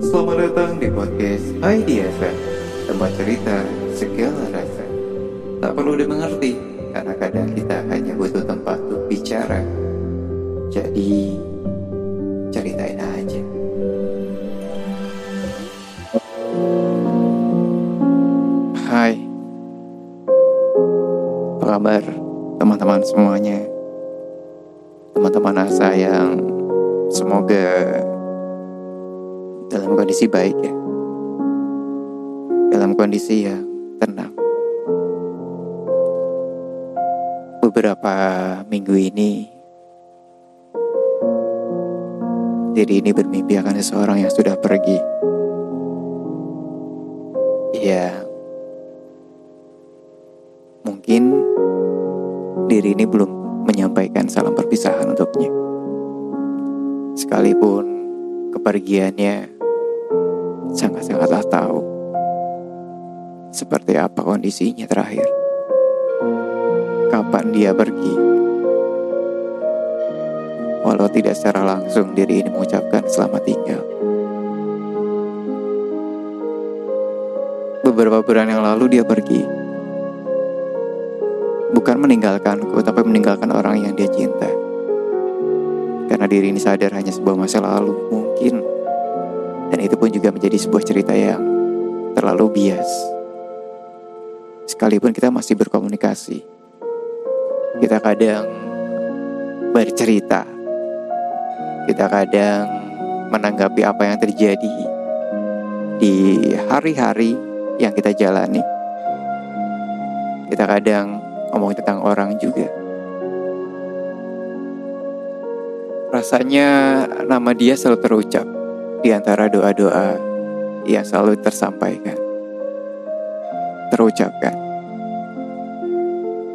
Selamat datang di podcast IDFM Tempat cerita segala rasa Tak perlu dimengerti Karena kadang kita hanya butuh tempat untuk bicara. Jadi Ceritain aja. Hai. Apa kabar teman-teman semuanya? Teman-teman asa yang Semoga kondisi baik ya. Dalam kondisi yang tenang. Beberapa minggu ini diri ini bermimpi akan seseorang yang sudah pergi. Ya, mungkin diri ini belum menyampaikan salam perpisahan untuknya. Sekalipun kepergiannya sangat-sangatlah tahu seperti apa kondisinya terakhir. Kapan dia pergi? Walau tidak secara langsung diri ini mengucapkan selamat tinggal. Beberapa bulan yang lalu dia pergi. Bukan meninggalkanku, tapi meninggalkan orang yang dia cinta. Karena diri ini sadar hanya sebuah masa lalu, mungkin dan itu pun juga menjadi sebuah cerita yang terlalu bias. Sekalipun kita masih berkomunikasi, kita kadang bercerita, kita kadang menanggapi apa yang terjadi di hari-hari yang kita jalani. Kita kadang ngomong tentang orang juga. Rasanya nama dia selalu terucap di antara doa-doa yang selalu tersampaikan, terucapkan.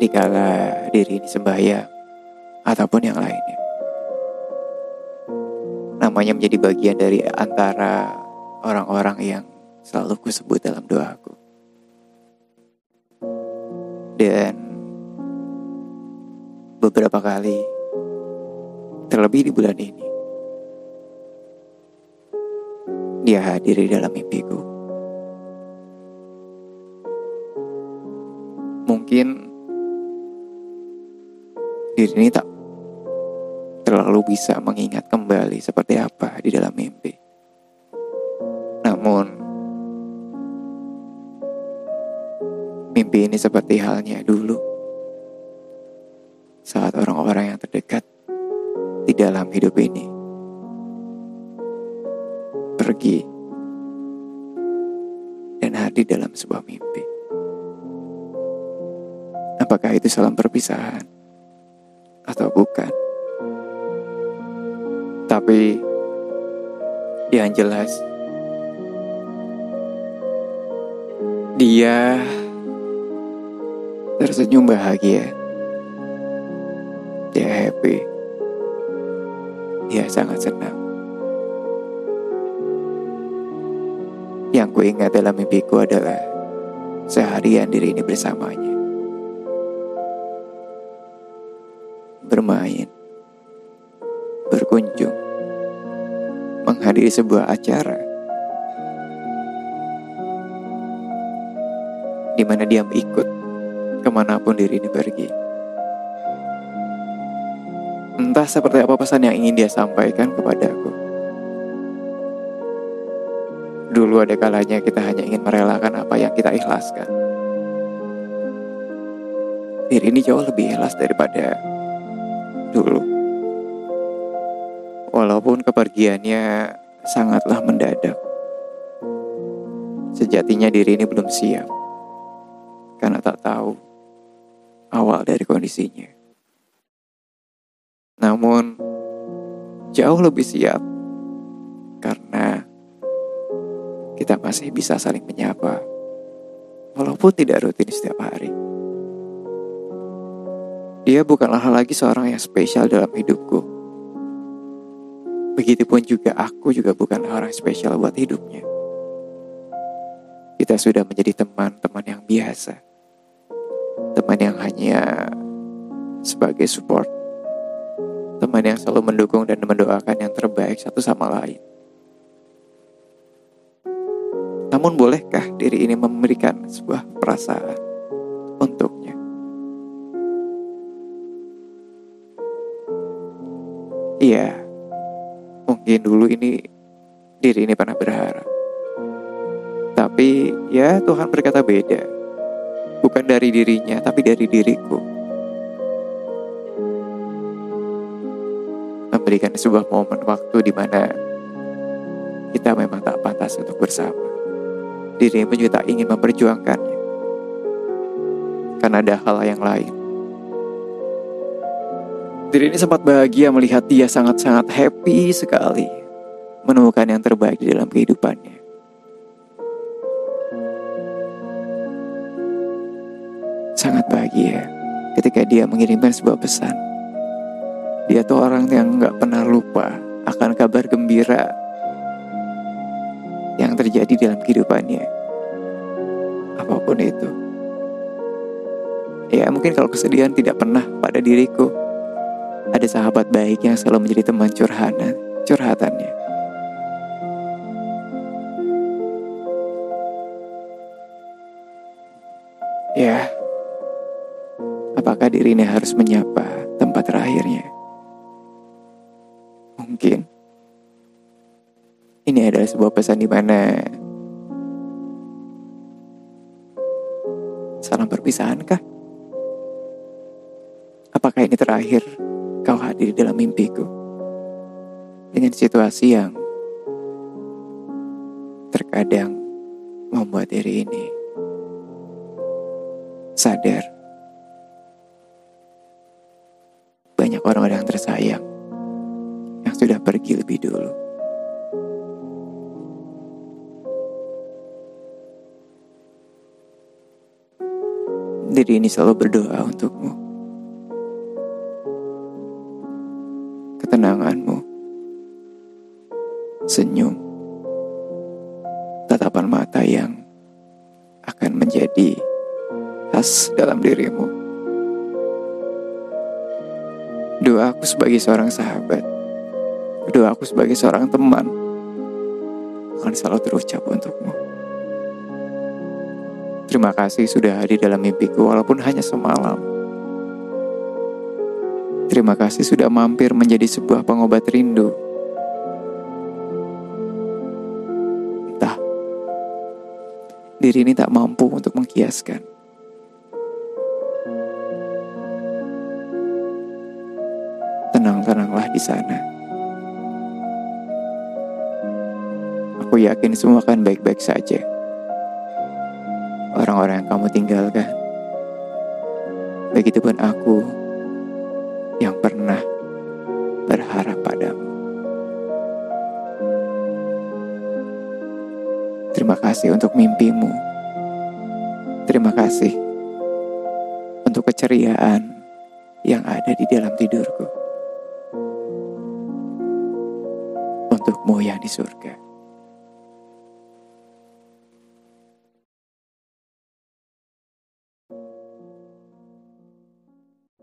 Dikala diri ini sembahyang ataupun yang lainnya. Namanya menjadi bagian dari antara orang-orang yang selalu kusebut dalam doaku. Dan beberapa kali, terlebih di bulan ini, dia hadir di dalam mimpiku. Mungkin diri ini tak terlalu bisa mengingat kembali seperti apa di dalam mimpi. Namun, mimpi ini seperti halnya dulu saat orang-orang yang terdekat di dalam hidup ini pergi dan hadir dalam sebuah mimpi. Apakah itu salam perpisahan atau bukan? Tapi yang jelas dia tersenyum bahagia. Dia happy. Dia sangat senang. Ingat dalam mimpiku adalah seharian diri ini bersamanya. Bermain, berkunjung, menghadiri sebuah acara di mana dia ikut ke mana pun diri ini pergi. Entah seperti apa pesan yang ingin dia sampaikan kepadaku. Dulu ada kalanya kita hanya ingin merelakan apa yang kita ikhlaskan. Diri ini jauh lebih ikhlas daripada dulu. Walaupun kepergiannya sangatlah mendadak. Sejatinya diri ini belum siap. Karena tak tahu awal dari kondisinya. Namun jauh lebih siap karena kita masih bisa saling menyapa walaupun tidak rutin setiap hari. Dia bukanlah lagi seorang yang spesial dalam hidupku. Begitupun juga aku juga bukanlah orang spesial buat hidupnya. Kita sudah menjadi teman-teman yang biasa. Teman yang hanya sebagai support. Teman yang selalu mendukung dan mendoakan yang terbaik satu sama lain. Namun bolehkah diri ini memberikan sebuah perasaan untuknya? Iya, mungkin dulu ini diri ini pernah berharap. Tapi ya Tuhan berkata beda. Bukan dari dirinya, tapi dari diriku. Memberikan sebuah momen waktu di mana kita memang tak pantas untuk bersama. Diri pun juga tak ingin memperjuangkannya. Karena ada hal yang lain Diri ini sempat bahagia melihat dia sangat-sangat happy sekali menemukan yang terbaik di dalam kehidupannya. Sangat bahagia ketika dia mengirimkan sebuah pesan. Dia tuh orang yang nggak pernah lupa akan kabar gembira yang terjadi dalam kehidupannya. Apa pun itu. Ya mungkin kalau kesedihan tidak pernah pada diriku, ada sahabat baik yang selalu menjadi teman curhatan, curhatannya. Ya, apakah diri ini harus menyapa tempat terakhirnya? Ini adalah sebuah pesan di mana salam perpisahankah? Apakah ini terakhir kau hadir dalam mimpiku dengan situasi yang terkadang membuat diri ini sadar Diri ini selalu berdoa untukmu. ketenanganmu, senyum, tatapan mata yang akan menjadi khas dalam dirimu. Doaku sebagai seorang sahabat, doaku sebagai seorang teman akan selalu terucap untukmu. Terima kasih sudah hadir dalam mimpiku walaupun hanya semalam. Terima kasih sudah mampir menjadi sebuah pengobat rindu. Entah, diri ini tak mampu untuk mengkiaskan. Tenang-tenanglah di sana. Aku yakin semua akan baik-baik saja. Orang-orang yang kamu tinggalkan. Begitupun aku yang pernah berharap padamu. Terima kasih untuk mimpimu. Terima kasih untuk keceriaan yang ada di dalam tidurku. Untukmu yang di surga.